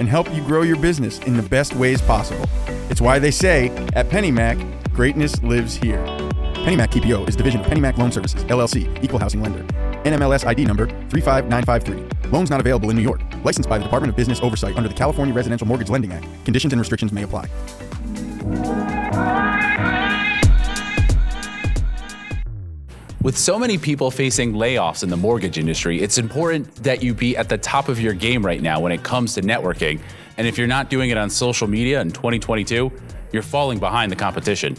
and help you grow your business in the best ways possible. It's why they say at PennyMac, greatness lives here. PennyMac TPO is division of PennyMac Loan Services, LLC, equal housing lender. NMLS ID number 35953. Loans not available in New York. Licensed by the Department of Business Oversight under the California Residential Mortgage Lending Act. Conditions and restrictions may apply. With so many people facing layoffs in the mortgage industry, it's important that you be at the top of your game right now when it comes to networking. And if you're not doing it on social media in 2022, you're falling behind the competition.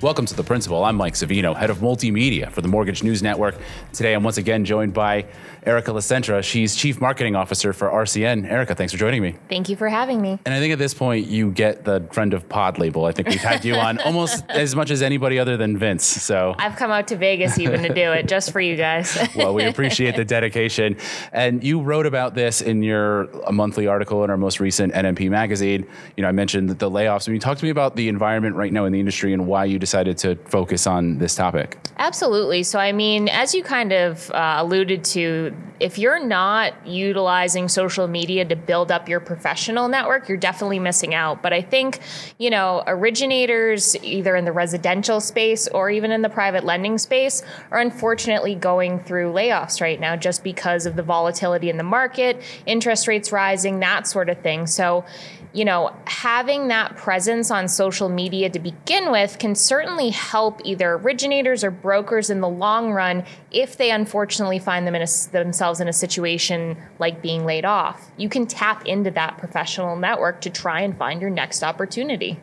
Welcome to The Principal. I'm Mike Savino, head of multimedia for the Mortgage News Network. Today, I'm once again joined by Erica LaCentra. She's Chief Marketing Officer for RCN. Erica, thanks for joining me. Thank you for having me. And I think at this point, you get the friend of pod label. I think we've had you on almost as much as anybody other than Vince. So I've come out to Vegas even to do it just for you guys. well, we appreciate the dedication. And you wrote about this in your monthly article in our most recent NMP magazine. You know, I mentioned the layoffs. I mean, talk to me about the environment right now in the industry and why you decided to focus on this topic. Absolutely. So, I mean, as you kind of uh, alluded to, if you're not utilizing social media to build up your professional network, you're definitely missing out. But I think, you know, originators, either in the residential space or even in the private lending space, are unfortunately going through layoffs right now just because of the volatility in the market, interest rates rising, that sort of thing. So, you know, having that presence on social media to begin with can certainly help either originators or brokers in the long run if they unfortunately find them in a, themselves in a situation like being laid off. You can tap into that professional network to try and find your next opportunity.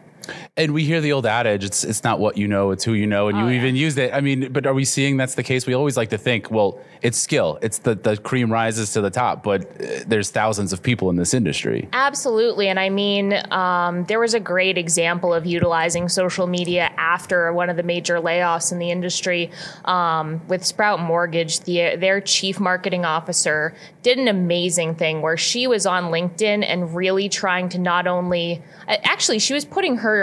And we hear the old adage, it's it's not what you know, it's who you know, and oh, you yeah. even used it. I mean, but are we seeing that's the case? We always like to think, well, it's skill. It's the the cream rises to the top, but uh, there's thousands of people in this industry. Absolutely, and I mean, um, there was a great example of utilizing social media after one of the major layoffs in the industry um, with Sprout Mortgage. The, their chief marketing officer did an amazing thing where she was on LinkedIn and really trying to not only actually she was putting her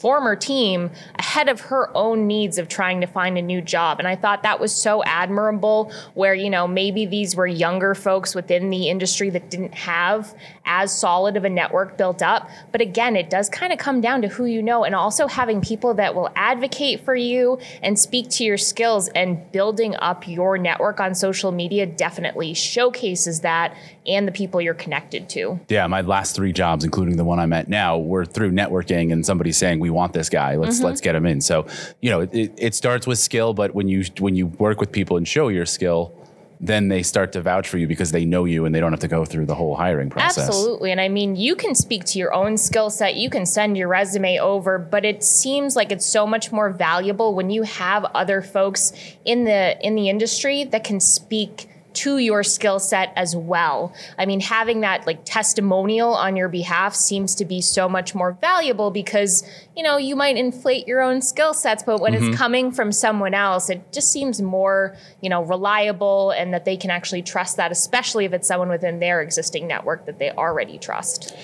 former team ahead of her own needs of trying to find a new job. And I thought that was so admirable where, you know, maybe these were younger folks within the industry that didn't have as solid of a network built up. But again, it does kind of come down to who you know and also having people that will advocate for you and speak to your skills and building up your network on social media definitely showcases that and the people you're connected to. Yeah, my last three jobs, including the one I'm at now, were through networking and somebody saying we want this guy. Let's mm-hmm. let's get him in. So you know, it, it starts with skill, but when you when you work with people and show your skill, then they start to vouch for you because they know you and they don't have to go through the whole hiring process. Absolutely. And I mean, you can speak to your own skill set, you can send your resume over, but it seems like it's so much more valuable when you have other folks in the in the industry that can speak to your skill set as well. I mean, having that like testimonial on your behalf seems to be so much more valuable because, you know, you might inflate your own skill sets, but when mm-hmm. it's coming from someone else, it just seems more, you know, reliable and that they can actually trust that, especially if it's someone within their existing network that they already trust.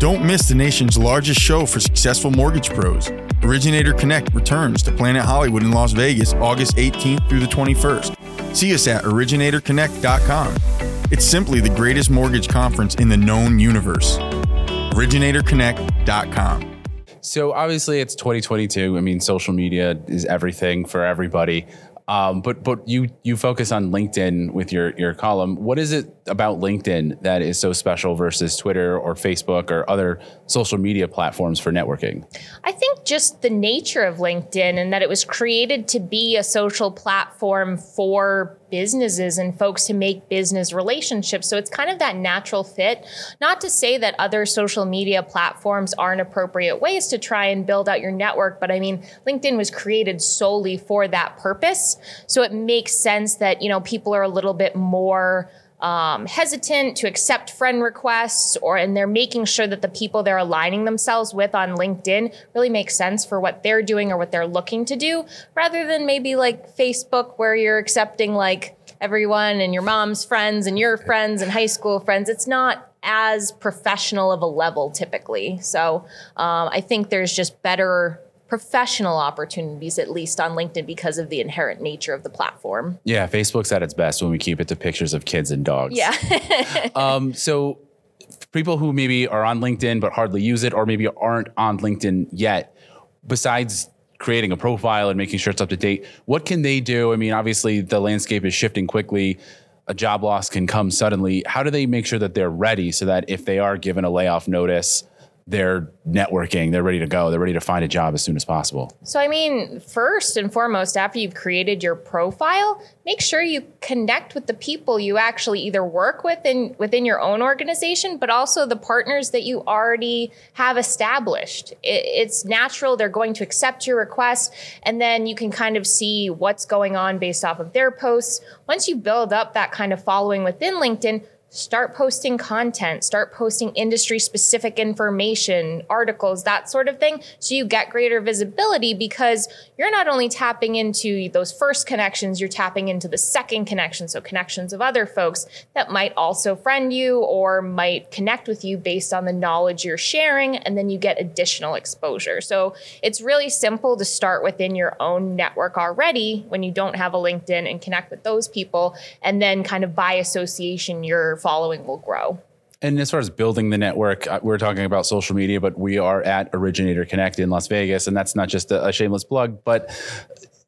Don't miss the nation's largest show for successful mortgage pros. Originator Connect returns to Planet Hollywood in Las Vegas August 18th through the 21st. See us at originatorconnect.com. It's simply the greatest mortgage conference in the known universe. originatorconnect.com. So obviously it's 2022. I mean, social media is everything for everybody. Um, but but you you focus on LinkedIn with your your column. What is it about LinkedIn that is so special versus Twitter or Facebook or other social media platforms for networking? I think just the nature of LinkedIn and that it was created to be a social platform for businesses and folks to make business relationships. So it's kind of that natural fit. Not to say that other social media platforms aren't appropriate ways to try and build out your network, but I mean, LinkedIn was created solely for that purpose. So it makes sense that, you know, people are a little bit more um, hesitant to accept friend requests or and they're making sure that the people they're aligning themselves with on linkedin really make sense for what they're doing or what they're looking to do rather than maybe like facebook where you're accepting like everyone and your mom's friends and your friends and high school friends. It's not as professional of a level typically. So um, i think there's just better professional opportunities, at least on LinkedIn, because of the inherent nature of the platform. Yeah, Facebook's at its best when we keep it to pictures of kids and dogs. Yeah. um, so, people who maybe are on LinkedIn but hardly use it, or maybe aren't on LinkedIn yet, besides creating a profile and making sure it's up to date, what can they do? I mean, obviously, the landscape is shifting quickly. A job loss can come suddenly. How do they make sure that they're ready so that if they are given a layoff notice, they're networking, they're ready to go, they're ready to find a job as soon as possible. So, I mean, first and foremost, after you've created your profile, make sure you connect with the people you actually either work with in, within your own organization, but also the partners that you already have established. It, it's natural, they're going to accept your request, and then you can kind of see what's going on based off of their posts. Once you build up that kind of following within LinkedIn, start posting content, start posting industry specific information, articles, that sort of thing. So you get greater visibility because you're not only tapping into those first connections, you're tapping into the second connection. So connections of other folks that might also friend you or might connect with you based on the knowledge you're sharing. And then you get additional exposure. So it's really simple to start within your own network already when you don't have a LinkedIn and connect with those people. And then kind of by association, you're following will grow. And as far as building the network, uh, we're talking about social media, but we are at Originator Connect in Las Vegas. And that's not just a, a shameless plug, but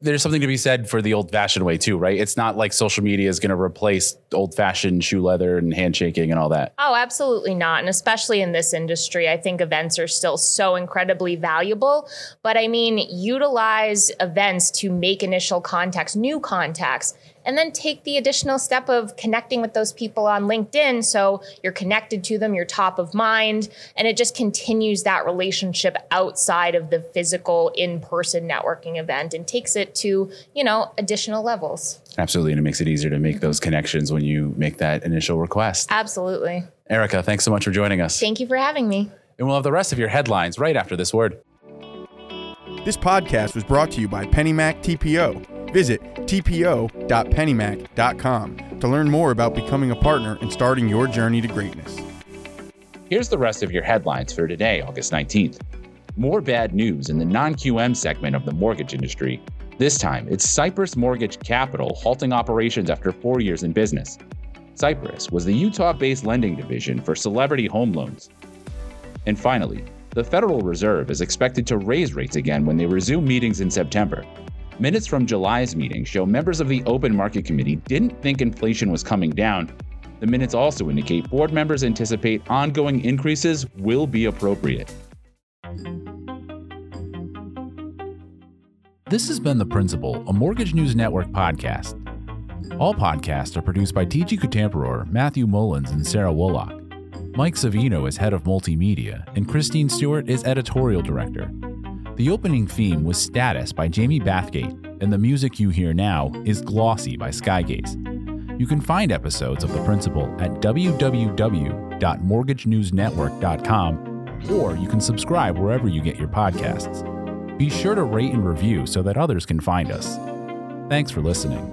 there's something to be said for the old fashioned way too, right? It's not like social media is going to replace old fashioned shoe leather and handshaking and all that. Oh, absolutely not. And especially in this industry, I think events are still so incredibly valuable. But I mean, utilize events to make initial contacts, new contacts, and then take the additional step of connecting with those people on LinkedIn so you're connected to them, you're top of mind, and it just continues that relationship outside of the physical in-person networking event and takes it to, you know, additional levels. Absolutely, and it makes it easier to make mm-hmm. those connections when you make that initial request. Absolutely. Erica, thanks so much for joining us. Thank you for having me. And we'll have the rest of your headlines right after this word. This podcast was brought to you by PennyMac TPO. Visit tpo.pennymac.com to learn more about becoming a partner and starting your journey to greatness. Here's the rest of your headlines for today, August 19th. More bad news in the non QM segment of the mortgage industry. This time, it's Cypress Mortgage Capital halting operations after four years in business. Cypress was the Utah based lending division for celebrity home loans. And finally, the Federal Reserve is expected to raise rates again when they resume meetings in September. Minutes from July's meeting show members of the Open Market Committee didn't think inflation was coming down. The minutes also indicate board members anticipate ongoing increases will be appropriate. This has been The Principal, a Mortgage News Network podcast. All podcasts are produced by TG Kutamperor, Matthew Mullins, and Sarah Woloch. Mike Savino is head of multimedia, and Christine Stewart is editorial director. The opening theme was Status by Jamie Bathgate, and the music you hear now is Glossy by Skygaze. You can find episodes of The Principal at www.mortgagenewsnetwork.com, or you can subscribe wherever you get your podcasts. Be sure to rate and review so that others can find us. Thanks for listening.